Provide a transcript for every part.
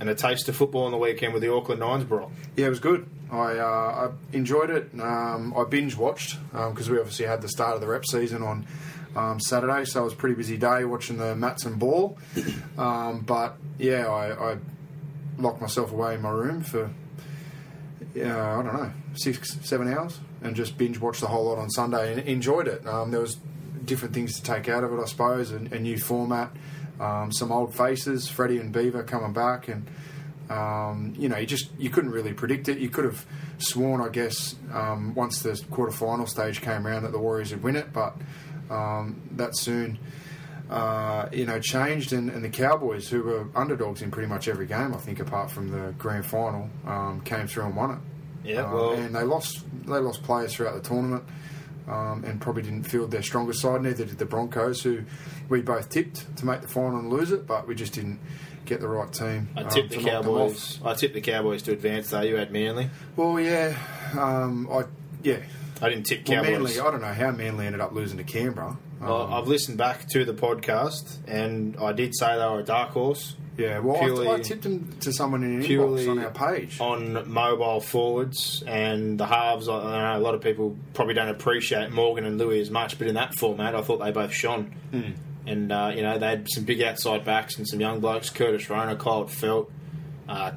and a taste of football on the weekend with the Auckland Nines, bro. Yeah, it was good. I, uh, I enjoyed it. Um, I binge watched because we obviously had the start of the rep season on um, Saturday, so it was a pretty busy day watching the Matson ball. Um, but yeah, I, I locked myself away in my room for yeah, I don't know six, seven hours, and just binge watched the whole lot on Sunday and enjoyed it. Um, there was different things to take out of it, I suppose, a, a new format, um, some old faces, Freddie and Beaver coming back, and um, you know, you just you couldn't really predict it. You could have sworn, I guess, um, once the quarter final stage came around that the Warriors would win it, but um, that soon. Uh, you know, changed, and, and the Cowboys, who were underdogs in pretty much every game, I think, apart from the grand final, um, came through and won it. Yeah, Um, well- and they lost they lost players throughout the tournament, um, and probably didn't field their strongest side. Neither did the Broncos, who we both tipped to make the final and lose it, but we just didn't get the right team. I um, tipped to the knock them off. Cowboys. I tipped the Cowboys to advance. Though you had Manly. Well, yeah, um, I yeah. I didn't tip Well, Cowboys. Manly, I don't know how Manly ended up losing to Canberra. Um, I've listened back to the podcast, and I did say they were a dark horse yeah, well, purely- I, I tipped them to someone in an inbox on our page. on mobile forwards and the halves. I I know a lot of people probably don't appreciate Morgan and Louis as much, but in that format, I thought they both shone. Hmm. And uh, you know they had some big outside backs and some young blokes: Curtis Rona, Kyle Feldt, uh,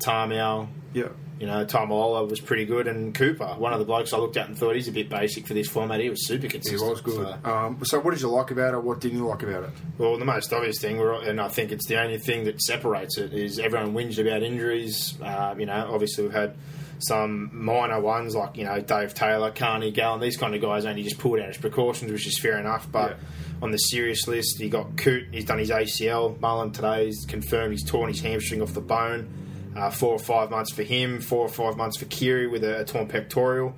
yeah. You know, Taumalolo was pretty good, and Cooper, one of the blokes I looked at and thought he's a bit basic for this format. He was super consistent. He was good. So- Um, so, what did you like about it? What didn't you like about it? Well, the most obvious thing, and I think it's the only thing that separates it, is everyone whinged about injuries. Uh, you know, obviously we've had some minor ones like you know Dave Taylor, Carney, Gallen. These kind of guys only just pulled out as precautions, which is fair enough. But Yeah. on the serious list, you got Coote. He's done his ACL. Mullen today he's confirmed he's torn his hamstring off the bone. Uh, four or five months for him. Four or five months for Keary with a, a torn pectoral.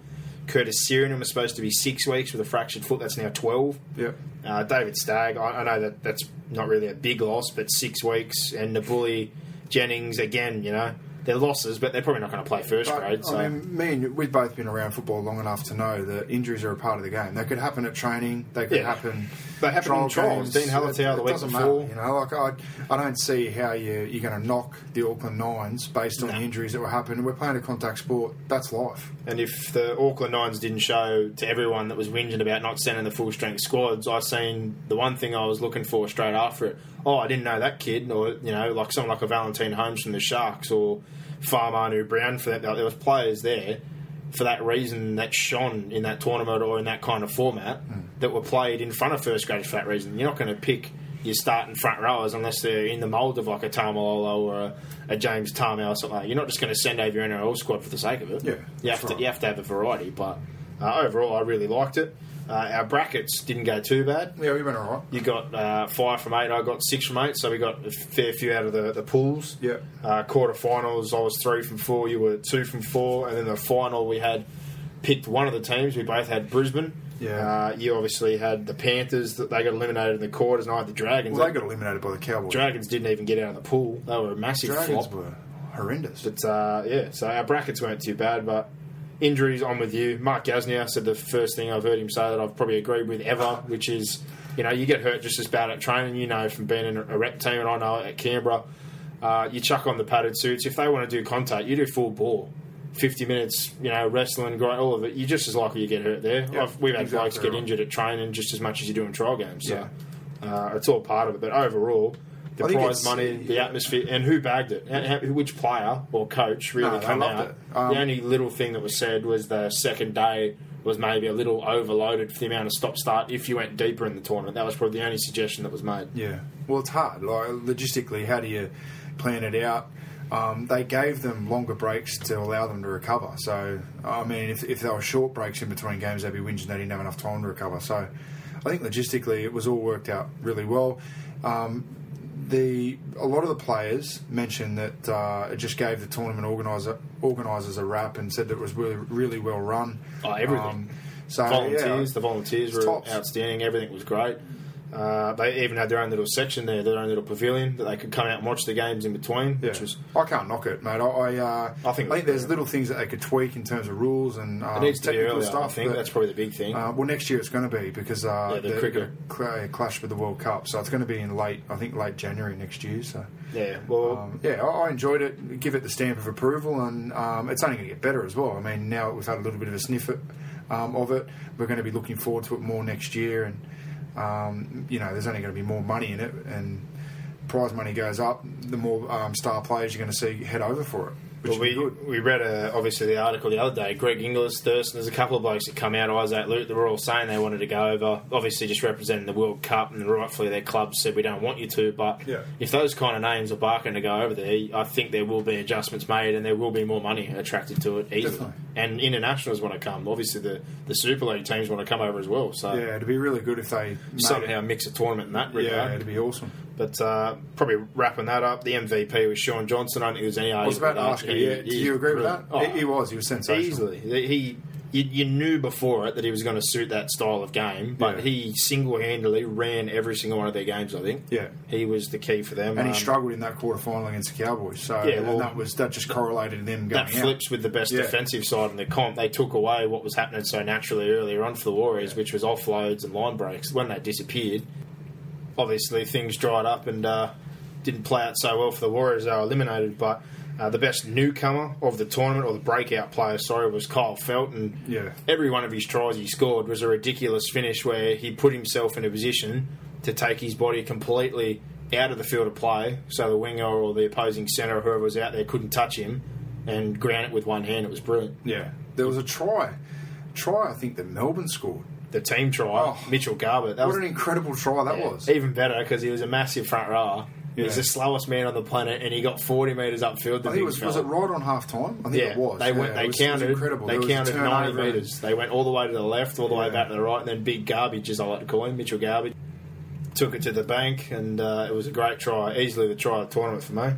Curtis Sironen was supposed to be six weeks with a fractured foot. That's now twelve. Yeah. Uh, David Stagg, I, I know that that's not really a big loss, but six weeks, and Nabuli, Jennings, again, you know, they're losses, but they're probably not going to play first But, grade. So I mean, me and you, we've both been around football long enough to know that injuries are a part of the game. They could happen at training. They could Yeah. happen. They happen in trials. Dean Hallertau It- the week before. Matter, you know, like I, I don't see how you you're going to knock the Auckland Nines based on No. the injuries that were happening. We're playing a contact sport. That's life. And if the Auckland Nines didn't show to everyone that was whinging about not sending the full strength squads, I seen the one thing I was looking for straight after it. Oh, I didn't know that kid, or you know, like someone like a Valentine Holmes from the Sharks, or Fa'amanu Brown. For that, there was players there for that reason that shone in that tournament or in that kind of format that were played in front of first graders for that reason. You're not going to pick your starting front rowers unless they're in the mould of like a Taumalolo or a, a James Tamou or something. Like. You're not just going to send over your NRL squad for the sake of it. Yeah, you have to right. you have to have a variety. But uh, overall, I really liked it. Uh, our brackets didn't go too bad. Yeah, we went all right. You got uh, five from eight. I got six from eight, so we got a fair few out of the, the pools. Yeah. Uh, quarterfinals, I was three from four. You were two from four, and then the final we had picked one of the teams. We both had Brisbane. Yeah. Uh, you obviously had the Panthers. That they got eliminated in the quarters, and I had the Dragons. Well, they got eliminated by the Cowboys. Dragons didn't even get out of the pool. They were a massive Dragons flop. were horrendous. But uh, yeah, so our brackets weren't too bad, but injuries on with you. Mark Gasnier said the first thing I've heard him say that I've probably agreed with ever, which is, you know, you get hurt just as bad at training. You know from being in a rep team, and I know at Canberra, uh, you chuck on the padded suits. If they want to do contact, you do full ball. 50 minutes, you know, wrestling, grind, all of it, you're just as likely to get hurt there. Yeah, we've had exactly blokes get injured at training just as much as you do in trial games. So Yeah. uh, it's all part of it. But overall, the prize money, the atmosphere, and who bagged it? And how- which player or coach really No, loved out? Um, the only little thing that was said was the second day was maybe a little overloaded for the amount of stop start if you went deeper in the tournament. That was probably the only suggestion that was made. Yeah. Well, it's hard. Like logistically, how do you plan it out? Um, they gave them longer breaks to allow them to recover. So, I mean, if, if there were short breaks in between games, they'd be whinging they didn't have enough time to recover. So, I think logistically, it was all worked out really well. Um, the a lot of the players mentioned that uh, it just gave the tournament organizer organisers a rap and said that it was really really well run. Oh, everything. so volunteers, yeah, the volunteers were tops. outstanding. Everything was great. Uh, they even had their own little section there, their own little pavilion that they could come out and watch the games in between, Yeah. which was I can't knock it, mate. I I, uh, I think it was there's good. little things that they could tweak in terms of rules and um, it needs to be technical earlier. stuff. I think that- that's probably the big thing. uh, well, next year it's going to be because uh, Yeah, the they're cricket. gonna cl- clash with the World Cup, so it's going to be in late. I think late January next year. So yeah, well, um, yeah, I, I enjoyed it. Give it the stamp of approval, and um, it's only going to get better as well. I mean, now we've had a little bit of a sniff it, um, of it. We're going to be looking forward to it more next year, and um, you know, there's only going to be more money in it, and prize money goes up. The more um, star players you're going to see head over for it, which Well, we, good. we read uh, obviously the article the other day. Greg Inglis, Thurston, there's a couple of blokes that come out. Isaac Luke, they were all saying they wanted to go over. Obviously, just representing the World Cup, and rightfully their clubs said we don't want you to. But Yeah. if those kind of names are barking to go over there, I think there will be adjustments made, and there will be more money attracted to it easily. Definitely. And internationals want to come. Obviously, the, the Super League teams want to come over as well. So Yeah, it'd be really good if they somehow mix a tournament in that regard. Yeah, it'd be awesome. But uh, probably wrapping that up, the MVP was Sean Johnson. I don't think there was any I was about to ask you. Yeah, do you agree with that? Oh, He, he was. He was sensational. Easily. He, you, you knew before it that he was going to suit that style of game, but Yeah. he single handedly ran every single one of their games, I think. Yeah. He was the key for them. And he Um, struggled in that quarter final against the Cowboys. So Yeah, well, that was that just correlated to them going That out. flips with the best Yeah. defensive side in the comp. They took away what was happening so naturally earlier on for the Warriors, which was offloads and line breaks. When they disappeared, obviously things dried up and uh, didn't play out so well for the Warriors. They were eliminated, but uh, the best newcomer of the tournament, or the breakout player, sorry, was Kyle Felton. Yeah. Every one of his tries he scored was a ridiculous finish where he put himself in a position to take his body completely out of the field of play, so the winger or the opposing centre or whoever was out there couldn't touch him, and ground it with one hand. It was brilliant. Yeah, there was a try, try I think that Melbourne scored. The team try, Oh. Mitchell Garbutt. That What was an incredible try that yeah, was. even better because he was a massive front rower. He's Yeah. the slowest man on the planet, and he got forty metres upfield. The I think big it was, was it right on half time? I think Yeah, it was. they yeah, went. They was, counted. incredible. They There was a counted ninety turnover. metres. They went all the way to the left, all the way back to the right, and then big garbage, as I like to call him, Mitchell Garbage, took it to the bank, and uh, it was a great try, easily the try of the tournament for me.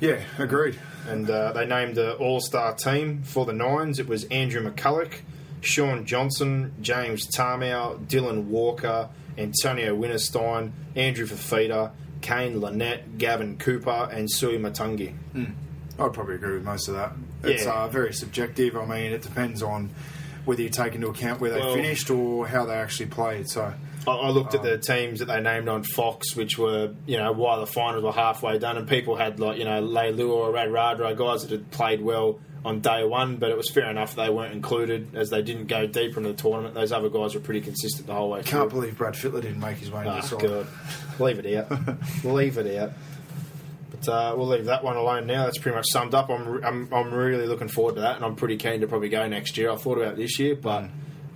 Yeah, agreed. And uh, they named the All Star team for the Nines. It was Andrew McCullough, Sean Johnson, James Tamou, Dylan Walker, Antonio Winterstein, Andrew Fifita, Kane Linnett, Gavin Cooper, and Suaia Matagi. I'd probably agree with most of that. It's Yeah. uh, very subjective. I mean, it depends on whether you take into account where they Well- finished or how they actually played. So, I, I looked at the teams that they named on Fox, which were, you know, while the finals were halfway done, and people had, like, you know, Leilu or Radradra, guys that had played well on day one, but it was fair enough they weren't included as they didn't go deeper into the tournament. Those other guys were pretty consistent the whole way through. can't believe Brad Fittler didn't make his way into Ah, the side. Leave it out. leave it out. But uh, we'll leave that one alone now. That's pretty much summed up. I'm, re- I'm, I'm really looking forward to that, and I'm pretty keen to probably go next year. I thought about this year, but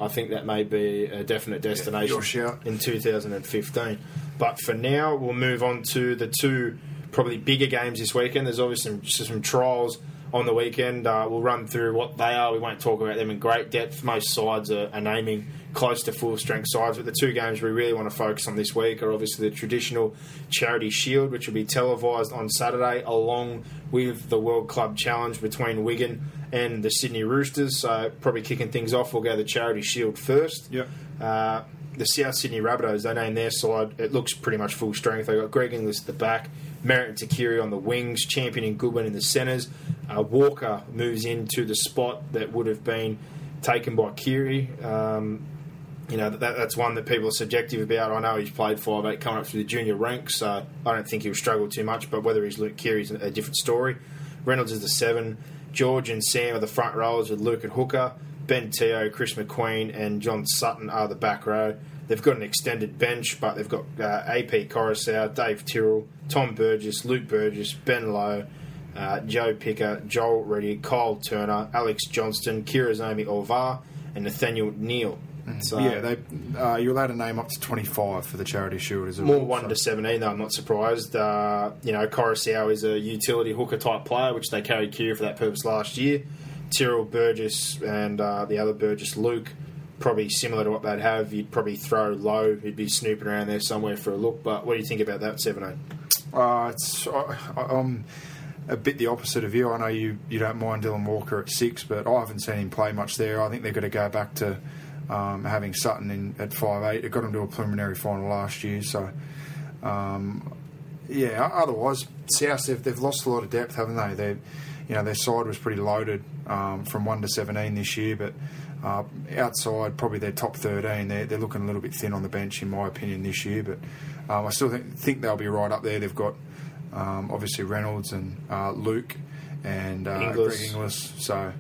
I think that may be a definite destination shout. in 2015. But for now, we'll move on to the two probably bigger games this weekend. There's obviously some, some trials on the weekend. Uh, we'll run through what they are. We won't talk about them in great depth. Most sides are, are naming close to full strength sides, but the two games we really want to focus on this week are obviously the traditional Charity Shield, which will be televised on Saturday, along with the World Club Challenge between Wigan and the Sydney Roosters. So, probably kicking things off, we'll go the Charity Shield first. Yep. Uh, the South Sydney Rabbitohs, they name their side. It looks pretty much full strength. They've got Greg Inglis at the back, Merritt and Tuqiri on the wings, Champion and Goodwin in the centres. Uh, Walker moves into the spot that would have been taken by Keary. Um, you know, that, that's one that people are subjective about. I know he's played 5 8 coming up through the junior ranks, so I don't think he'll struggle too much, but whether he's Luke Keary's a different story. Reynolds is the 7. George and Sam are the front rowers with Luke at hooker. Ben Teo, Chris McQueen, and John Sutton are the back row. They've got an extended bench, but they've got uh, AP Koroisau, Dave Tyrrell, Tom Burgess, Luke Burgess, Ben Lowe, uh, Joe Picker, Joel Reddy, Kyle Turner, Alex Johnston, Kirisome Auva'a, and Nathaniel Neal. So yeah, they uh, you're allowed to name up to 25 for the charity shield as a more rule, one so- to seventeen. Though I'm not surprised. Uh, you know, Koroisau is a utility hooker type player, which they carried Keary for that purpose last year. Tyrrell Burgess and uh, the other Burgess Luke, probably similar to what they'd have. You'd probably throw low. He'd be snooping around there somewhere for a look. But what do you think about that seventeen? Uh, it's I, I- I'm a bit the opposite of you. I know you, you don't mind Dylan Walker at six, but I haven't seen him play much there. I think they're going to go back to um, having Sutton in at five eight. It got him to a preliminary final last year, so um, yeah. Otherwise, South they've, they've lost a lot of depth, haven't they? They, you know, their side was pretty loaded um, from one to seventeen this year, but. Uh, outside, probably their top 13. They're, they're looking a little bit thin on the bench, in my opinion, this year. But um, I still think, think they'll be right up there. They've got um, obviously Reynolds and uh, Luke and uh, Inglis. Greg Inglis. So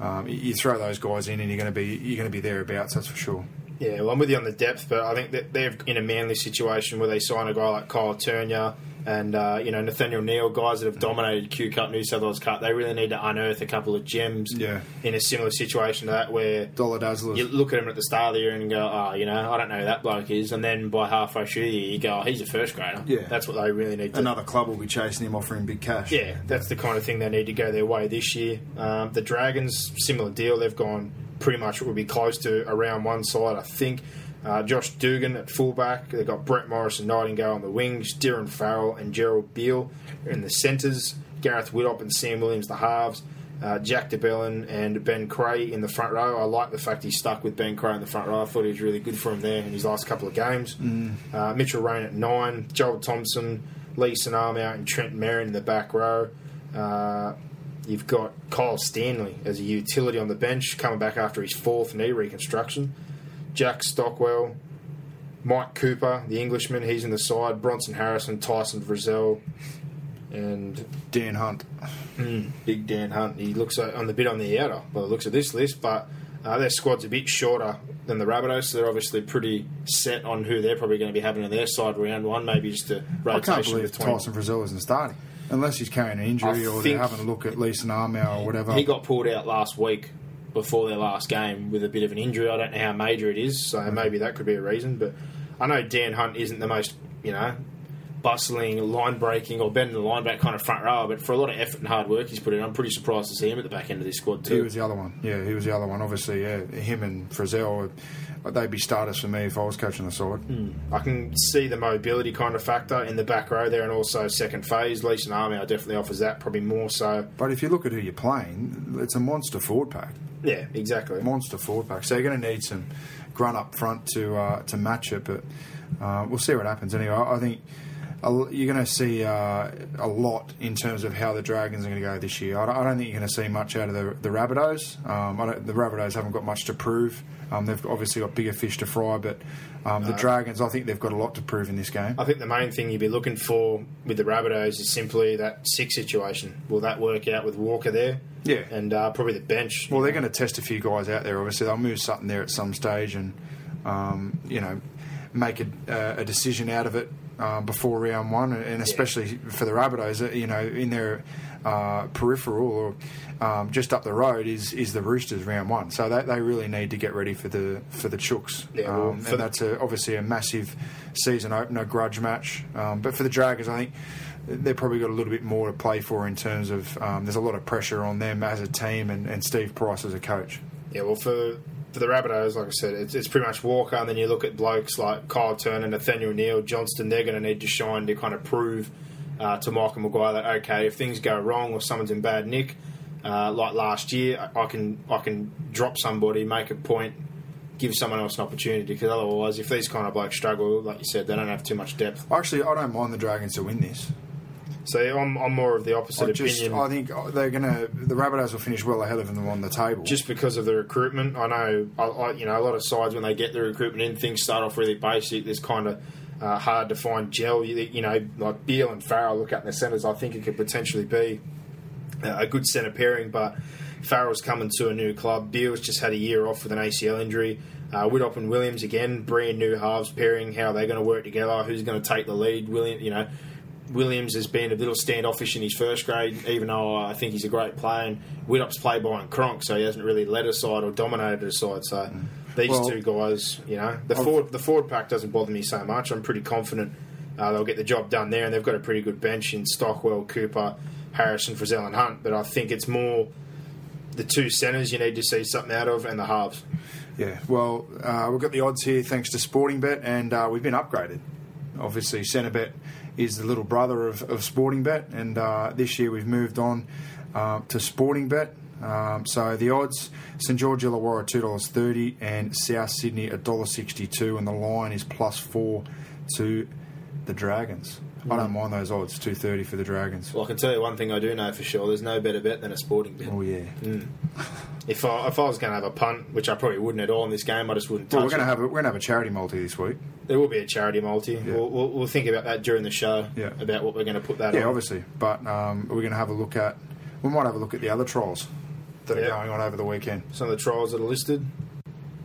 um, you, you throw those guys in, and you're going to be you're going to be thereabouts. That's for sure. Yeah, well, I'm with you on the depth, but I think that they're in a manly situation where they sign a guy like Kyle Turner and uh, you know Nathaniel Neal, guys that have dominated Q Cup, New South Wales Cup. They really need to unearth a couple of gems Yeah. in a similar situation to that where Dollar Dazzlers. you look at him at the start of the year and go, oh, you know, I don't know who that bloke is, and then by halfway through the year you go, oh, he's a first grader. Yeah. that's what they really need to. Another club will be chasing him, offering big cash. Yeah, that's the kind of thing they need to go their way this year. Um, the Dragons, similar deal. They've gone pretty much what would be close to around one side, I think. Uh, Josh Dugan at fullback. They've got Brett Morris and Nightingale on the wings. Darren Farrell and Gerard Beale in the centres. Gareth Widdop and Sam Williams the halves. Uh, Jack de Belin and Ben Creagh in the front row. I like the fact he stuck with Ben Creagh in the front row. I thought he was really good for him there in his last couple of games. Uh, Mitchell Rein at nine. Joel Thompson, Lee Sanamau, and Trent Merrin in the back row. Uh, you've got Kyle Stanley as a utility on the bench, coming back after his fourth knee reconstruction. Jack Stockwell, Mike Cooper, the Englishman, he's in the side. Bronson Harrison, Tyson Frizzell, and Dan Hunt. Big Dan Hunt. He looks on the bit on the outer by the looks of this list, but uh, their squad's a bit shorter than the Rabbitohs, so they're obviously pretty set on who they're probably going to be having on their side round one, maybe just a I can't believe. Tyson Frizzell isn't starting. Unless he's carrying an injury I or they're having a look at Leeson Armour or whatever. He got pulled out last week before their last game with a bit of an injury. I don't know how major it is, so maybe that could be a reason. But I know Dan Hunt isn't the most, you know, bustling, line breaking, or bending the line back kind of front rower. But for a lot of effort and hard work he's put in, I'm pretty surprised to see him at the back end of this squad too. He was the other one. Yeah, he was the other one. Obviously, yeah, him and Frizzell, they'd be starters for me if I was coaching the side. I can see the mobility kind of factor in the back row there, and also second phase. Leeson Army definitely offers that, probably more so. But if you look at who you're playing, it's a monster forward pack. Yeah, exactly. Monster forward pack. So you're going to need some grunt up front to uh, to match it. But uh, we'll see what happens. Anyway, I think you're going to see uh, a lot in terms of how the Dragons are going to go this year. I don't, I don't think you're going to see much out of the, the Rabbitohs. Um, I don't, the Rabbitohs haven't got much to prove. Um, they've obviously got bigger fish to fry, but um, the Dragons, I think they've got a lot to prove in this game. I think the main thing you'd be looking for with the Rabbitohs is simply that six situation. Will that work out with Walker there? Yeah. And uh, probably the bench. Well, they're going to test a few guys out there. Obviously, they'll move Sutton there at some stage, and um, you know, make a, uh, a decision out of it uh, before round one, and especially for the Rabbitohs, you know, in their uh, peripheral or um, just up the road is is the Roosters round one. So they, they really need to get ready for the for the Chooks, Yeah, well, um, and that's a, obviously a massive season opener, grudge match. Um, but for the Dragons, I think they've probably got a little bit more to play for in terms of um, there's a lot of pressure on them as a team and, and Steve Price as a coach. Yeah, well, for for the Rabbitohs, like I said, it's, it's pretty much Walker, and then you look at blokes like Kyle Turner, Nathaniel Neal, Johnston. They're going to need to shine to kind of prove uh, to Michael Maguire that okay, if things go wrong or someone's in bad nick, uh, like last year, I, I can I can drop somebody, make a point, give someone else an opportunity. Because otherwise, if these kind of blokes struggle, like you said, they don't have too much depth. Actually, I don't mind the Dragons to win this. So I'm, I'm more of the opposite I just, opinion. I think they're going to the Rabbitohs will finish well ahead of them on the table. just because of the recruitment. I know, I, I, you know, a lot of sides when they get the recruitment in, things start off really basic. There's kind of uh, hard to find gel. You, you know, like Beale and Farrell look at in the centres. I think it could potentially be a good centre pairing, but Farrell's coming to a new club. Beale's just had a year off with an ACL injury. Uh, Widdop and Williams again, brand new halves pairing. How they're they going to work together? Who's going to take the lead? William, you know, Williams has been a little standoffish in his first grade, even though I think he's a great player. And Widdop's played behind Cronk, so he hasn't really led a side or dominated a side. So these Well- two guys, you know, the forward the forward pack doesn't bother me so much. I'm pretty confident uh, they'll get the job done there, and they've got a pretty good bench in Stockwell, Cooper, Harrison, Frizzell, and Hunt. But I think it's more the two centres you need to see something out of, and the halves. Yeah, well, uh, we've got the odds here thanks to Sporting Bet, and uh, we've been upgraded. Obviously, Centrebet is the little brother of, of Sporting Bet, and uh, this year we've moved on uh, to Sporting Bet. Um, so the odds: St George Illawarra two dollars thirty, and South Sydney a dollar sixty-two, and the line is plus four to the Dragons. I don't mind those odds, two thirty for the Dragons. Well, I can tell you one thing I do know for sure: there's no better bet than a sporting bet. Oh yeah. If I if I was going to have a punt, which I probably wouldn't at all in this game, I just wouldn't touch Well, we're going to it. have a, we're going to have a charity multi this week. There will be a charity multi. We'll, we'll, we'll think about that during the show. Yeah. About what we're going to put that Yeah, on. obviously. But um, we're going to have a look at. We might have a look at the other trials that Yeah. are going on over the weekend. Some of the trials that are listed.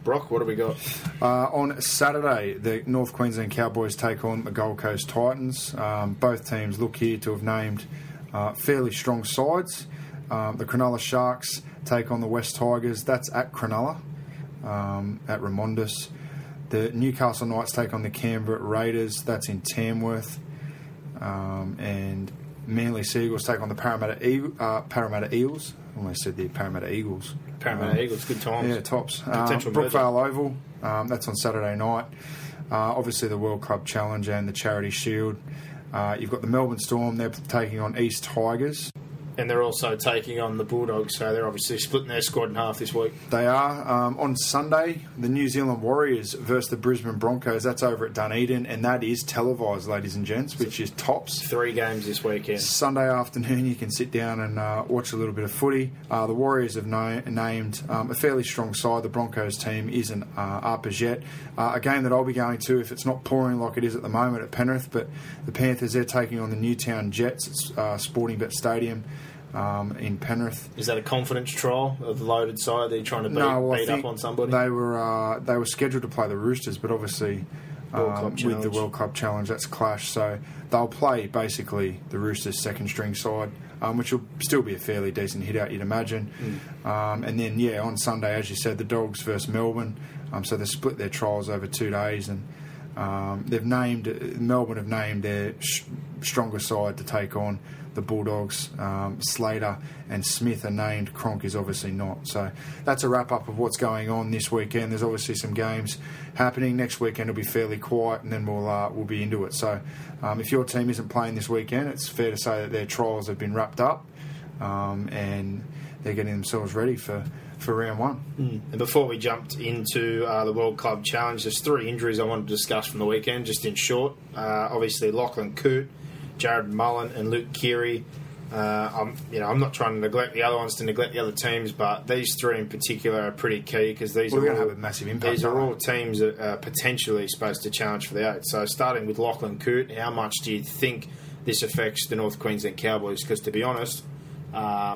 Brock, what have we got? Uh, on Saturday, the North Queensland Cowboys take on the Gold Coast Titans. Um, both teams look here to have named uh, fairly strong sides. Um, the Cronulla Sharks take on the West Tigers. That's at Cronulla, um, at Remondis. The Newcastle Knights take on the Canberra Raiders. That's in Tamworth. Um, and Manly Seagulls take on the Parramatta, Eagle, uh, Parramatta Eagles. Almost said the Parramatta Eagles. Parramatta Um, Eagles, good times. Yeah, tops. Um, Potential merger. Brookvale Oval, um, that's on Saturday night. Uh, obviously, the World Club Challenge and the Charity Shield. Uh, you've got the Melbourne Storm, they're taking on East Tigers. And they're also taking on the Bulldogs, so they're obviously splitting their squad in half this week. They are. Um, on Sunday, the New Zealand Warriors versus the Brisbane Broncos. That's over at Dunedin, and that is televised, ladies and gents, which is tops. Three games this weekend. Sunday afternoon, you can sit down and uh, watch a little bit of footy. Uh, the Warriors have na- named um, a fairly strong side. The Broncos team isn't uh, up as yet. Uh, a game that I'll be going to if it's not pouring like it is at the moment at Penrith, but the Panthers, they're taking on the Newtown Jets at uh, Sporting Bet Stadium um, in Penrith. Is that a confidence trial of the loaded side? They're trying to beat, no, well, beat up on somebody? They were uh, they were scheduled to play the Roosters, but obviously um, with the World Cup Challenge, that's clash. So they'll play basically the Roosters' second string side, um, which will still be a fairly decent hit out, you'd imagine. Mm. Um, and then yeah, on Sunday, as you said, the Dogs versus Melbourne. Um, so they split their trials over two days, and um, they've named Melbourne have named their sh- stronger side to take on the Bulldogs. Um, Slater and Smith are named. Cronk is obviously not. So that's a wrap up of what's going on this weekend. There's obviously some games happening. Next weekend will be fairly quiet, and then we'll uh, we'll be into it. So um, if your team isn't playing this weekend, it's fair to say that their trials have been wrapped up, um, and they're getting themselves ready for. For round one, And before we jumped into uh, the World Club Challenge, there's three injuries I wanted to discuss from the weekend, just in short. Uh, obviously, Lachlan Coote, Jarrod Mullen, and Luke Keary. Uh, I'm, you know, I'm not trying to neglect the other ones to neglect the other teams, but these three in particular are pretty key because these Well, are gonna all, have a massive impact, These are all teams that are potentially supposed to challenge for the eight. So, starting with Lachlan Coote, how much do you think this affects the North Queensland Cowboys? Because to be honest, uh,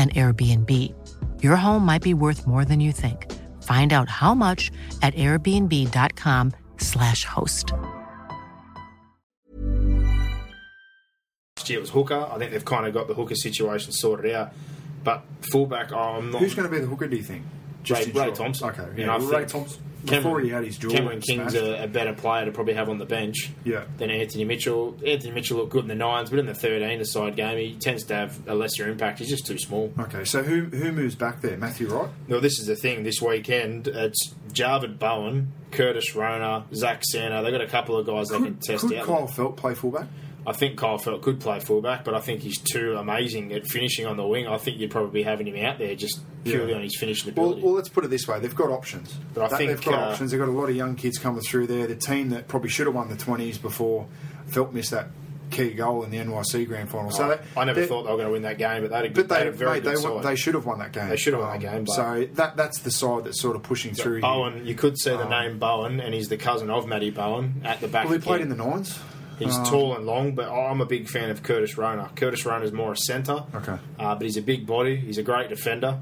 an Airbnb. Your home might be worth more than you think. Find out how much at airbnb.com/slash host. year was hooker. I think they've kind of got the hooker situation sorted out. But fullback, oh, I'm not. who's going to be the hooker? Do you think? Ray, Ray. Thompson. Okay, And yeah. I well, think Ray Thompson. Cameron- Before he had his jaw Cameron King's a, a better player to probably have on the bench Yeah. than Anthony Mitchell. Anthony Mitchell looked good in the nines, but in the 13, the side game, he tends to have a lesser impact. He's just too small. Okay, so who who moves back there? Matthew Wright. Well, this is the thing. This weekend, it's Javid Bowen Curtis Rona, Zac Santo. They've got a couple of guys they can test could out. Kyle Feldt play fullback? I think Kyle Feldt could play fullback, but I think he's too amazing at finishing on the wing. I think you'd probably be having him out there just purely Yeah. on his finishing ability. well, let's put it this way: they've got options. But I That- think, they've got uh, options. They've got a lot of young kids coming through there. The team that probably should have won the twenties before Feldt missed that key goal in the NYC grand final. So they- I never thought they were going to win that game, but they had a, But they a very mate, good they, side. they should have won that game. They should have won that game, so that that's the side that's sort of pushing through. here. Bowen, you could say the Um, name Bowen, and he's the cousin of Matty Bowen at the back. Well, he played in the nines. He's Um, tall and long, but I'm a big fan of Curtis Rona. Curtis Rona's more a centre, Okay. uh, but he's a big body. He's a great defender.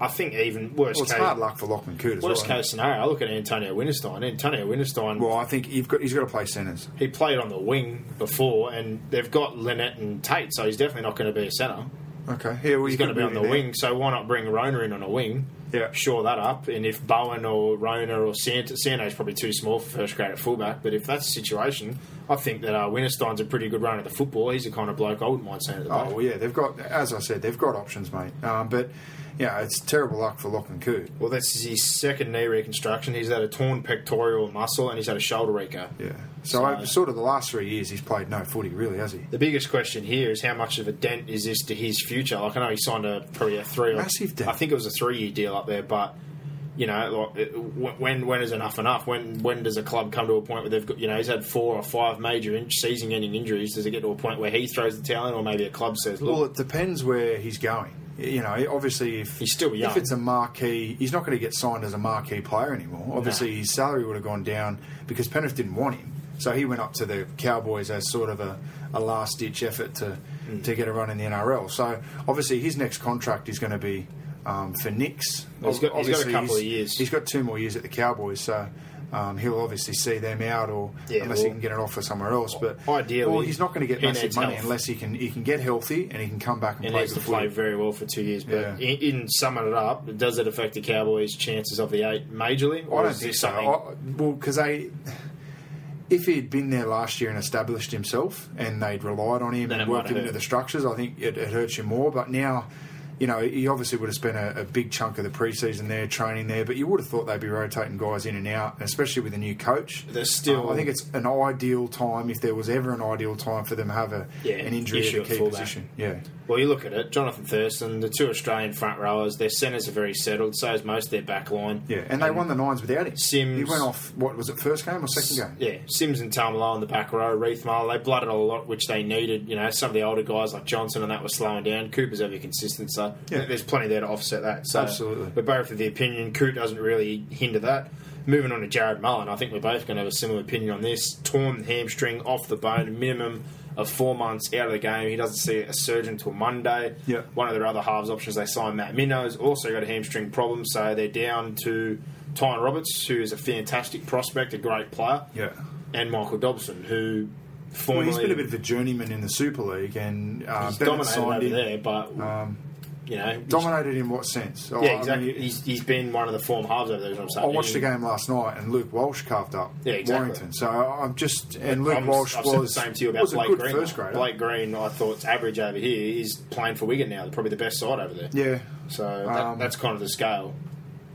I think even worst Well, it's case, hard luck for Lachlan Coote well. worst isn't case scenario, I look at Antonio Winterstein. Antonio Winterstein, Well, I think you've got, he's got to play centres. he played on the wing before, and they've got Lynette and Tate, so he's definitely not going to be a centre. Okay, yeah, well, He's going to be on the there. wing, so why not bring Rona in on a wing? Yeah. shore that up. And if Bowen or Rona or Santo, Santo's probably too small for first grade at fullback, but if that's the situation, I think that uh, Winterstein's a pretty good runner at the football. He's the kind of bloke I wouldn't mind seeing at the back. Oh well, yeah, they've got, as I said, they've got options, mate. Um, but yeah, it's terrible luck for Lachlan Coote. Well, that's his second knee reconstruction. He's had a torn pectoral muscle and he's had a shoulder recur. Yeah. So, So- I, sort of the last three years, he's played no footy, really, has he? The biggest question here is how much of a dent is this to his future? Like I know he signed a probably a three, or, Massive dent. I think it was a three-year deal up there, but you know, like when when is enough enough? When when does a club come to a point where they've got you know he's had four or five major in- season-ending injuries? Does it get to a point where he throws the towel in, or maybe a club says, "Look, Well, it depends where he's going. You know, obviously, if He's still young. if it's a marquee, he's not going to get signed as a marquee player anymore. Obviously, his salary would have gone down because Penrith didn't want him, so he went up to the Cowboys as sort of a, a last ditch effort to Mm. to get a run in the NRL. So obviously, his next contract is going to be um, for Knicks. He's got- he's got a couple of years. He's got two more years at the Cowboys, so. Um, he'll obviously see them out, or Yeah, unless he can get an offer somewhere else. But ideally, well, he's not going to get massive money health. unless he can he can get healthy and he can come back and He play needs to play very well for two years. But Yeah. in, in summing it up, does it affect the Cowboys' chances of the eight majorly? I don't think so. I, well, because they, if he'd been there last year and established himself, and they'd relied on him Then and worked him into the structures, I think it, it hurts you more. But now, you know, he obviously would have spent a, a big chunk of the preseason there training there. But you would have thought they'd be rotating guys in and out, especially with a new coach. There's still- Um, I think it's an ideal time if there was ever an ideal time for them to have a Yeah, an injury issue at a key position. Yeah. Well, you look at it, Jonathan Thurston, the two Australian front rowers, their centres are very settled, so is most of their back line. Yeah, and they won the nines without him. Sims- he went off. What was it? First game or second game? Yeah, Sims and Tamalo in the back row, Reithmar, they blooded a lot, which they needed. You know, some of the older guys like Johnson and that were slowing down. Cooper's ever consistent, so Yeah. there's plenty there to offset that. So Absolutely. We're both of the opinion Coote doesn't really hinder that. Moving on to Jarrod Mullen, I think we're both going to have a similar opinion on this. Torn hamstring off the bone, minimum of four months out of the game. He doesn't see a surgeon until Monday. Yeah. One of their other halves options they signed, Matt Minnows, also got a hamstring problem, so they're down to Tyrone Roberts, who is a fantastic prospect, a great player Yeah. and Michael Dobson, who, well, he's been a bit of a journeyman in the Super League, and uh, he's Bennett dominated over him. there, but Um, you know, dominated in what sense? Oh, yeah, I mean, exactly. he's, he's been one of the form halves over there. is what I'm I watched the game last night, and Luke Walsh carved up Yeah, exactly. Warrington. So I'm just and Luke I'm- Walsh I've said was the same to you about Blake Green. first grader. Blake Green, I thought's average over here. He's playing for Wigan now. They're probably the best side over there. yeah, So that, Um, that's kind of the scale.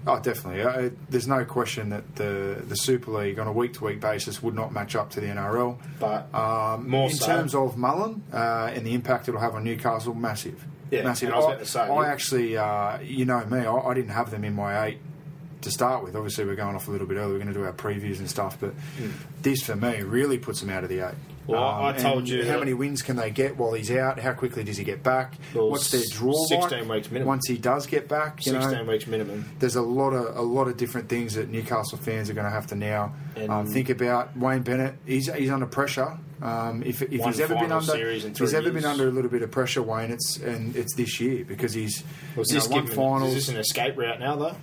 oh definitely. Uh, there's no question that the the Super League on a week to week basis would not match up to the NRL. But Um, more in so- terms of Mullen uh, and the impact it'll have on Newcastle, massive. Yeah, I was about to say, I actually, uh, you know me, I, I didn't have them in my eight to start with. Obviously, we're going off a little bit early. We're going to do our previews and stuff, but this for me really puts them out of the eight. Well, I told you how many wins can they get while he's out? How quickly does he get back? Well, What's their draw 16 like weeks minimum. once he does get back? You know, sixteen weeks minimum. there's a lot of a lot of different things that Newcastle fans are going to have to now um, think about. Wayne Bennett, he's he's under pressure. Um, if if he's ever been under, if he's ever been under a little bit of pressure, Wayne, it's and it's this year because he's Was you know, this, won giving- finals is this an escape route now, though?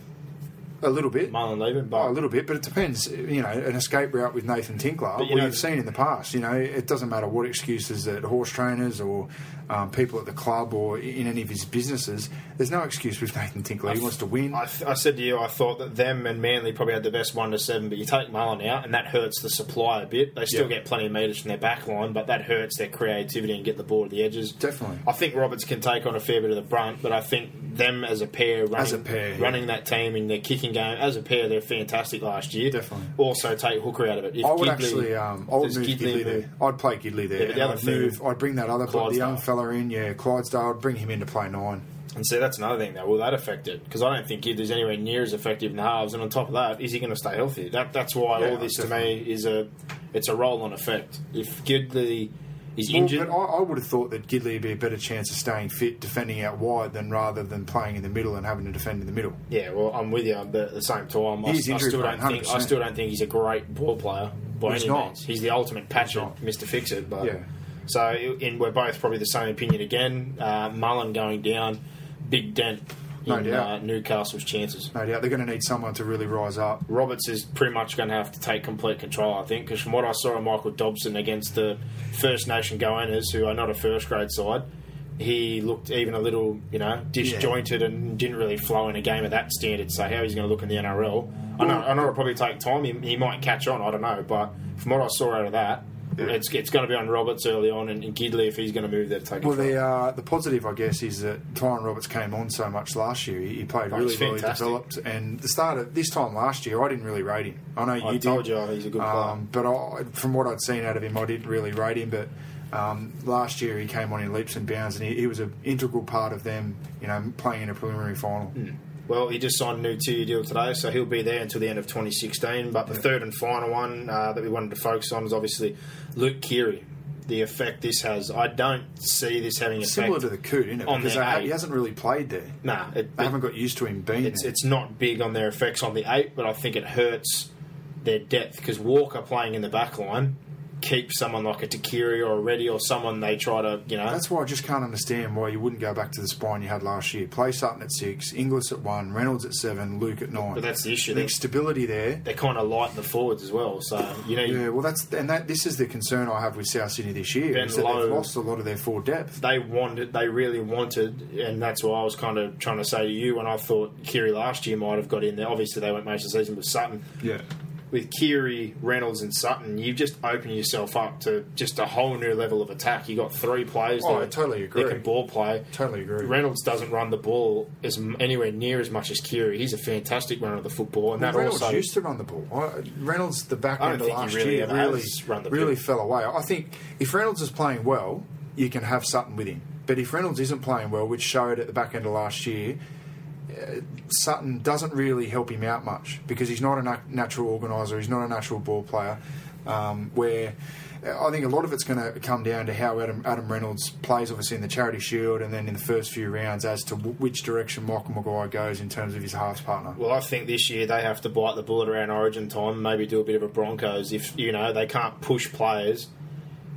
A little bit. Marlon leaving, but Oh, a little bit, but it depends. You know, an escape route with Nathan Tinkler, But you we know- have seen in the past. You know, it doesn't matter what excuses that horse trainers or um, people at the club or in any of his businesses. There's no excuse with Nathan Tinkler. He wants to win. I, th- I said to you, I thought that them and Manly probably had the best one to seven, but you take Mullen out, and that hurts the supply a bit. They still Yeah. get plenty of metres from their back line, but that hurts their creativity and get the ball to the edges. Definitely. I think Roberts can take on a fair bit of the brunt, but I think them as a pair, running, As a pair, yeah. running that team in their kicking game as a pair, they're fantastic last year. Definitely. Also, take Hooker out of it. If I would Gidley- actually, um, I would move Gidley Gidley, move- there. I'd play Gidley there. Yeah, but the other I'd thing- move. I'd bring that other, the young fella in. Yeah, Clydesdale. I'd bring him in to play nine. And see, that's another thing, though. Will that affect it? Because I don't think Gidley's anywhere near as effective in halves. And on top of that, is he going to stay healthy? That, that's why Yeah, all this to me is a it's a roll-on effect. If Gidley is Well, injured, but I, I would have thought that Gidley would be a better chance of staying fit, defending out wide, than rather than playing in the middle and having to defend in the middle. yeah, well, I'm with you. But at the same time, I, I still don't think I still don't think he's a great ball player by He's any not. means. He's the ultimate patcher, not. Mister Fix It. But Yeah. so, in, we're both probably the same opinion again. Uh, Mullen going down, big dent No in doubt. uh, Newcastle's chances. No doubt they're going to need someone to really rise up. Roberts is pretty much going to have to take complete control, I think, because from what I saw of Michael Dobson against the First Nation Goannas, who are not a first grade side, he looked even a little, you know, disjointed and didn't really flow in a game of that standard. So how he's going to look in the NRL, I know, I know it'll probably take time. He, he might catch on, I don't know, but from what I saw out of that, it's, it's going to be on Roberts early on and, and Gidley if he's going to move there to take Well, the uh, the positive, I guess, is that Tyrone Roberts came on so much last year. He, he played Oh, really well, he developed, and the start of this time last year, I didn't really rate him. I know you I did. told you he's a good player. Um, but I, from what I'd seen out of him, I didn't really rate him. But um, last year, he came on in leaps and bounds, and he, he was an integral part of them, you know, playing in a preliminary final. Hmm. Well, he just signed a new two-year deal today, so he'll be there until the end of 2016. But the third and final one uh, that we wanted to focus on is obviously Luke Keary. The effect this has, I don't see this having effect. Similar to the Coote, isn't it? on Because ha- eight. he hasn't really played there. Nah, it, They it- haven't got used to him being it's there. it's not big on their effects on the eight, but I think it hurts their depth because Walker playing in the back line keeps someone like a Tuqiri or a Reddy or someone they try to, you know. That's why I just can't understand why you wouldn't go back to the spine you had last year. Play Sutton at six, Inglis at one, Reynolds at seven, Luke at nine. But that's the issue. Think stability there. They're kind of light in the forwards as well, so you know. Yeah, well, that's and that. This is the concern I have with South Sydney this year. Ben is that Lowe- they've lost a lot of their forward depth. they wanted, they really wanted, and that's why I was kind of trying to say to you when I thought Keary last year might have got in there. Obviously, they went most of the season with Sutton. Yeah, With Keary, Reynolds, and Sutton, you've just opened yourself up to just a whole new level of attack. You got three players Oh, I that, totally agree. that can ball play. Totally agree. Reynolds doesn't run the ball as anywhere near as much as Keary. He's a fantastic runner of the football, and that Reynolds also used to run the ball. I, Reynolds, the back end of last really year, really, really ball. fell away. I think if Reynolds is playing well, you can have Sutton with him. But if Reynolds isn't playing well, which showed at the back end of last year, Sutton doesn't really help him out much because he's not a natural organiser. He's not a natural ball player. Um, where uh, I think a lot of it's going to come down to how Adam, Adam Reynolds plays, obviously in the Charity Shield, and then in the first few rounds as to w- which direction Michael Maguire goes in terms of his halves partner. Well, I think this year they have to bite the bullet around Origin time, maybe do a bit of a Broncos. If you know they can't push players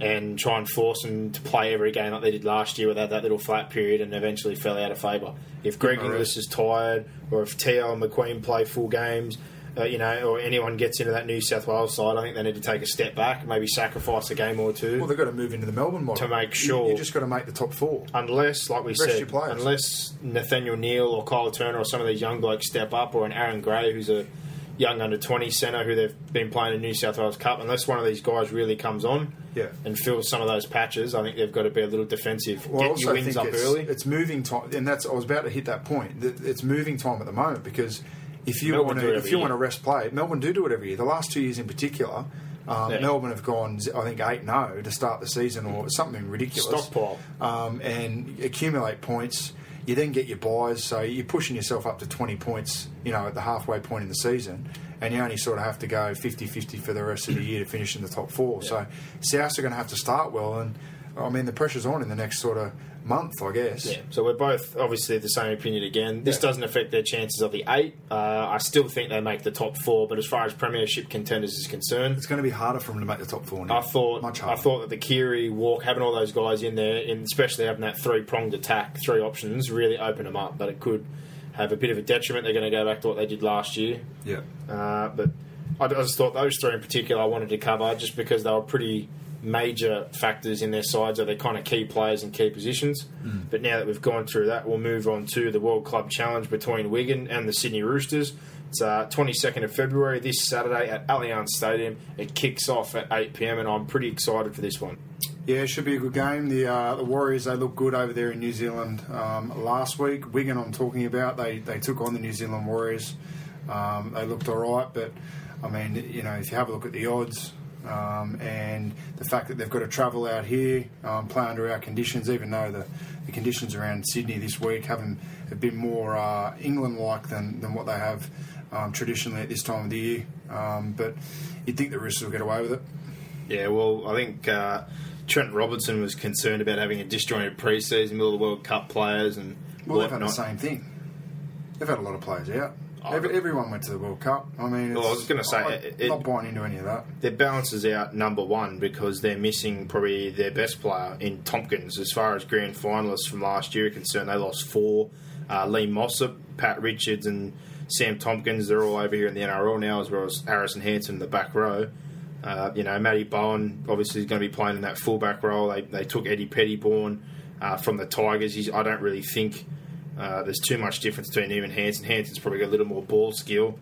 and try and force them to play every game like they did last year, without that little flat period, and eventually fell out of favour. If Greg Alright. Inglis is tired, or if Teo and McQueen play full games. Uh, you know, or anyone gets into that New South Wales side, I think they need to take a step back, maybe sacrifice a game or two. Well, they've got to move into the Melbourne model To make sure- you, just got to make the top four. Unless, like we said, unless Nathaniel Neal or Kyle Turner or some of these young blokes step up, or an Aaron Gray who's a young under 20 centre who they've been playing in New South Wales Cup, unless one of these guys really comes on Yeah. and fills some of those patches, I think they've got to be a little defensive. Well, I Get also your wins think up it's, early. it's moving time, and that's I was about to hit that point. It's moving time at the moment because if you Melbourne want to, if you year. want to rest play, Melbourne do do it every year. The last two years in particular, um, Yeah. Melbourne have gone, I think, eight no to start the season or something ridiculous. Stockpile. um, and accumulate points. You then get your buys, so you're pushing yourself up to 20 points, you know, at the halfway point in the season, and you only sort of have to go 50-50 for the rest of the year to finish in the top four. So Souths are going to have to start well, and I mean the pressure's on in the next sort of month, I guess. Yeah, so we're both obviously the same opinion again. This Yeah. doesn't affect their chances of the eight. Uh, I still think they make the top four, but as far as premiership contenders is concerned, It's going to be harder for them to make the top four now. I thought much harder. I thought that the Keary walk, having all those guys in there, and especially having that three pronged attack, three options, really open them up. But it could have a bit of a detriment. They're going to go back to what they did last year. yeah. Uh, but I just thought those three in particular I wanted to cover just because they were pretty major factors in their sides, are they're kind of key players in key positions. But now that we've gone through that, we'll move on to the World Club Challenge between Wigan and the Sydney Roosters. It's uh, 22nd of February this Saturday at Allianz Stadium. It kicks off at 8 pm, and I'm pretty excited for this one. Yeah, it should be a good game. The uh, the Warriors they look good over there in New Zealand um, last week. Wigan, I'm talking about. They they took on the New Zealand Warriors. Um, they looked all right, but I mean, you know, if you have a look at the odds um, and the fact that they've got to travel out here, um, play under our conditions, even though the, the conditions around Sydney this week haven't have been more uh, England-like than, than what they have um, traditionally at this time of the year. Um, but you'd think the Roosters will get away with it. Yeah, well, I think uh, Trent Robertson was concerned about having a disjointed pre-season with all the World Cup players and Well, they've had the same thing. They've had a lot of players out. Every, everyone went to the World Cup. I mean, Well, I was gonna say, I'm it- it- not buying into any of that. Their balance is out number one because they're missing probably their best player in Tomkins. As far as grand finalists from last year are concerned, they lost four. Uh, Lee Mossop, Pat Richards, and Sam Tomkins, they're all over here in the NRL now, as well as Harrison Hansen in the back row. Uh, you know, Matty Bowen obviously is going to be playing in that fullback role. They, they took Eddy Pettybourne uh, from the Tigers. He's, I don't really think uh, there's too much difference between him and Hansen. Hansen's probably got a little more ball skill.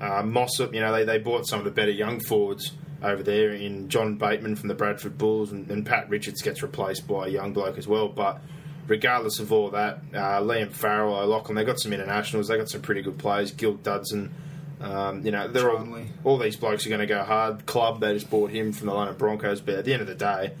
Uh, Mossop, you know, they, they bought some of the better young forwards over there in John Bateman from the Bradford Bulls, and, and Pat Richards gets replaced by a young bloke as well. But regardless of all that, uh, Liam Farrell, O'Loughlin, they got some internationals, they got some pretty good players. Gil Dudson, um, you know, they're all, all these blokes are going to go hard. Clubb, they just bought him from the London Broncos, but at the end of the day,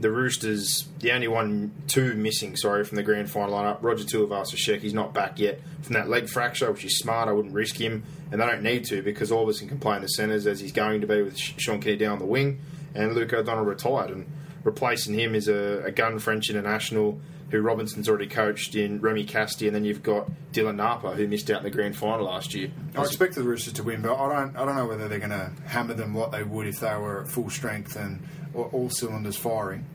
the Roosters, the only one, two missing, sorry, from the grand final lineup. Roger Tuivasa-Sheck, he's not back yet from that leg fracture, which is smart. I wouldn't risk him, and they don't need to because Aubusson can play in the centres as he's going to be with Sean Kenny down the wing, and Luke O'Donnell retired, and replacing him is a, a gun French international who Robinson's already coached in Rémi Casty, and then you've got Dylan Napa who missed out in the grand final last year. I expect the Roosters to win, but I don't. I don't know whether they're going to hammer them what they would if they were at full strength and all cylinders firing.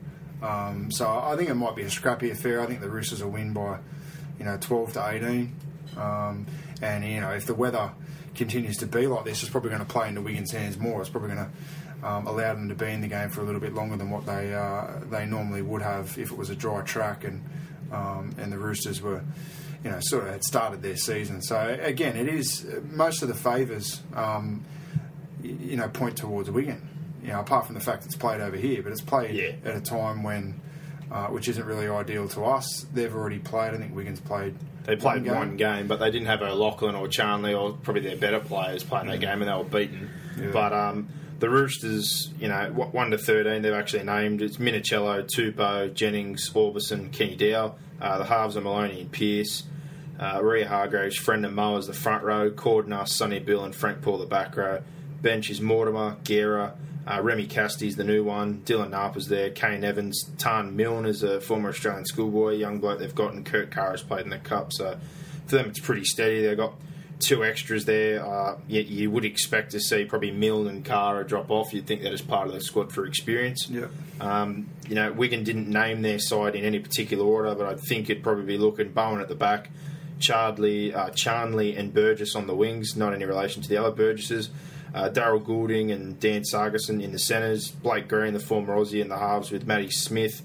Um, so I think it might be a scrappy affair. I think the Roosters will win by, you know, twelve to eighteen. Um, and you know, if the weather continues to be like this, it's probably going to play into Wigan's hands more. It's probably going to um, allow them to be in the game for a little bit longer than what they uh, they normally would have if it was a dry track and um, and the Roosters were, you know, sort of had started their season. So again, it is most of the favours, um, you know, point towards Wigan. You know, apart from the fact it's played over here, but it's played Yeah. at a time when, uh, which isn't really ideal to us. They've already played. I think Wigan's played. They played one game. but they didn't have O'Loughlin or Charnley or probably their better players playing that game, and they were beaten. Yeah. But um, the Roosters, you know, one to thirteen, they've actually named it's Minichiello, Tupou, Jennings, Aubusson, Kenny Dow. Uh, the halves are Maloney and Pearce. Uh, Waerea-Hargreaves, Friend and Moa as the front row, Cordner, Sonny Bill, and Frank Paul the back row. Bench is Mortimer, Guerra, uh, Rémi Casty's the new one, Dylan Napa's there, Kane Evans, Tan Milne is a former Australian schoolboy, young bloke they've got, and Kurt Carr's played in the Cup. So for them, it's pretty steady. They've got two extras there. Uh, you, you would expect to see probably Milne and Cara drop off. You'd think that as part of the squad for experience. Yeah. Um, you know, Wigan didn't name their side in any particular order, but I think it'd probably be looking Bowen at the back, Chardley, uh, Charnley, and Burgess on the wings. Not any relation to the other Burgesses. Uh, Darrell Goulding and Dan Sarginson in the centres. Blake Green, the former Aussie, in the halves with Matty Smith.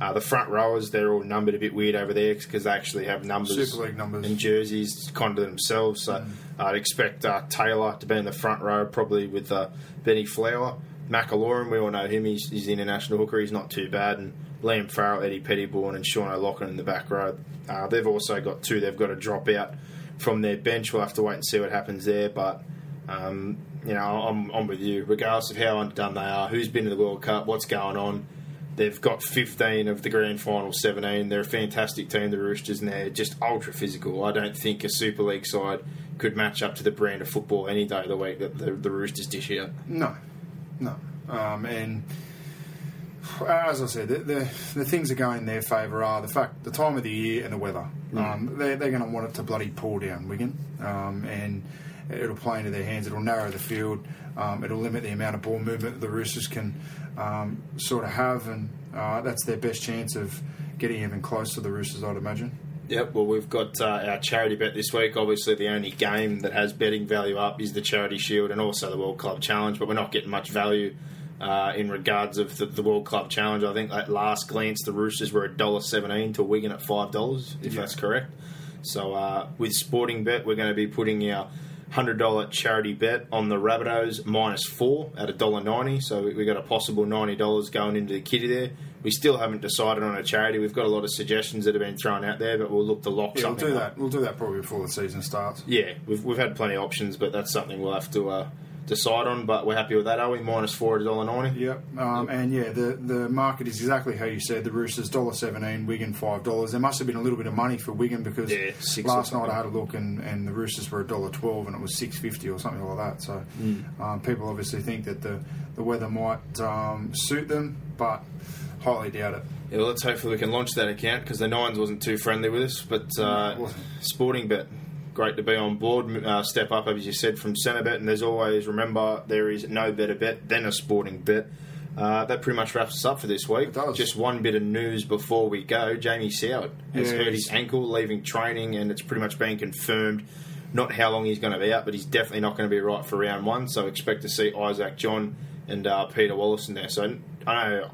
Uh, the front rowers, they're all numbered a bit weird over there because they actually have numbers, Super League numbers. and jerseys kind of themselves. So I'd expect uh, Taylor to be in the front row, probably with uh, Benny Flower. McIlorum, we all know him. He's, he's the international hooker. He's not too bad. And Liam Farrell, Eddy Pettybourne, and Sean O'Loughlin in the back row. Uh, they've also got two. They've got to drop out from their bench. We'll have to wait and see what happens there. But um, you know, I'm, I'm with you. Regardless of how underdone they are, who's been to the World Cup, what's going on. They've got 15 of the grand final 17. They're a fantastic team, the Roosters, and they're just ultra physical. I don't think a Super League side could match up to the brand of football any day of the week that the, the Roosters dish out. No, no. Um, and as I said, the, the, the things that go in their favour are the fact, the time of the year, and the weather. Um, they're they're going to want it to bloody pour down Wigan, um, and it'll play into their hands. It'll narrow the field. Um, it'll limit the amount of ball movement that the Roosters can um, sort of have, and uh, that's their best chance of getting even close to the Roosters, I'd imagine. Yep, well, we've got uh, our charity bet this week. Obviously, the only game that has betting value up is the Charity Shield and also the World Club Challenge, but we're not getting much value uh, in regards of the, the World Club Challenge. I think at last glance, the Roosters were $1.17 to Wigan at $5, if Yeah. that's correct. So, uh, with Sporting Bet, we're going to be putting our hundred dollar charity bet on the Rabbitohs minus four at a dollar ninety. So we, we got a possible ninety dollars going into the kitty there. We still haven't decided on a charity. We've got a lot of suggestions that have been thrown out there, but we'll look to lock Yeah, we'll do up. that. We'll do that probably before the season starts. Yeah, we've, we've had plenty of options, but that's something we'll have to uh, decide on. But we're happy with that, are we? Minus four at dollar ninety. Yep, um, and yeah, the the market is exactly how you said. The Roosters dollar seventeen, Wigan five dollars. There must have been a little bit of money for Wigan because Yeah, last night I had a look and, and the Roosters were a dollar twelve and it was six fifty or something like that. So Mm. um, people obviously think that the the weather might um, suit them, but highly doubt it. Yeah, well, let's hopefully we can launch that account because the Nines wasn't too friendly with us. But uh. Sporting Bet, great to be on board. Uh, step up, as you said, from Centrebet. And there's always, remember, there is no better bet than a Sporting Bet. Uh, that pretty much wraps us up for this week. Just one bit of news before we go. Jamie Soward has Yeah, hurt his ankle, leaving training, and it's pretty much been confirmed. Not how long he's going to be out, but he's definitely not going to be right for round one. So expect to see Isaac John and uh, Peter Wallace in there. So I know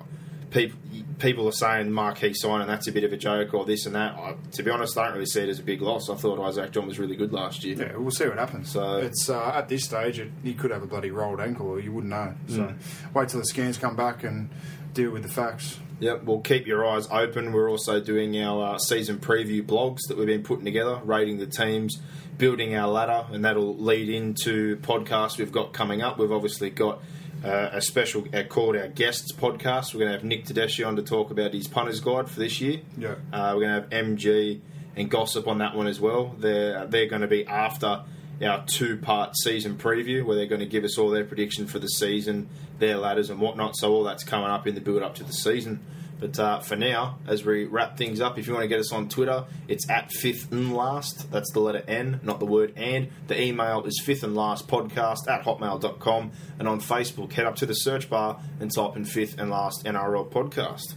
people people are saying marquee sign and that's a bit of a joke or this and that. I, to be honest, I don't really see it as a big loss. I thought Isaac John was really good last year. Yeah, we'll see what happens. So- it's uh, at this stage, it, he could have a bloody rolled ankle, or you wouldn't know. So Mm. wait till the scans come back and deal with the facts. Yep, well, keep your eyes open. We're also doing our uh, season preview blogs that we've been putting together, rating the teams, building our ladder, and that'll lead into podcasts we've got coming up. We've obviously got uh, a special uh, called our guests podcast. We're going to have Nick Tedeschi on to talk about his punters guide for this year. Yeah. Uh, we're going to have MG and Gossip on that one as well. They're they're going to be after our two part season preview where they're going to give us all their prediction for the season, their ladders and whatnot. So all that's coming up in the build up to the season. But uh, for now, as we wrap things up, if you want to get us on Twitter, it's at fifth and last. That's the letter N, not the word and. The email is fifth and last podcast at hotmail.com. And on Facebook, head up to the search bar and type in fifth and last NRL podcast.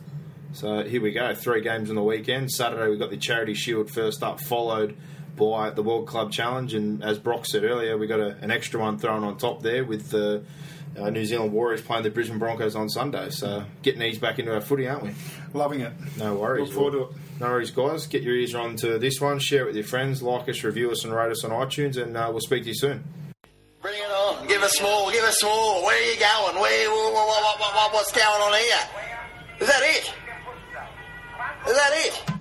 So here we go. Three games on the weekend. Saturday we've got the Charity Shield first up, followed by the World Club Challenge, and as Brock said earlier, we got a, an extra one thrown on top there with the uh, New Zealand Warriors playing the Brisbane Broncos on Sunday. So getting these back into our footy, aren't we? Loving it. No worries. Look forward to it. No worries, guys. Get your ears on to this one. Share it with your friends. Like us, review us, and rate us on iTunes. And uh, we'll speak to you soon. Bring it on. Give us more. Give us more. Where are you going? Where? What, what, what, what, what's going on here? Is that it? Is that it?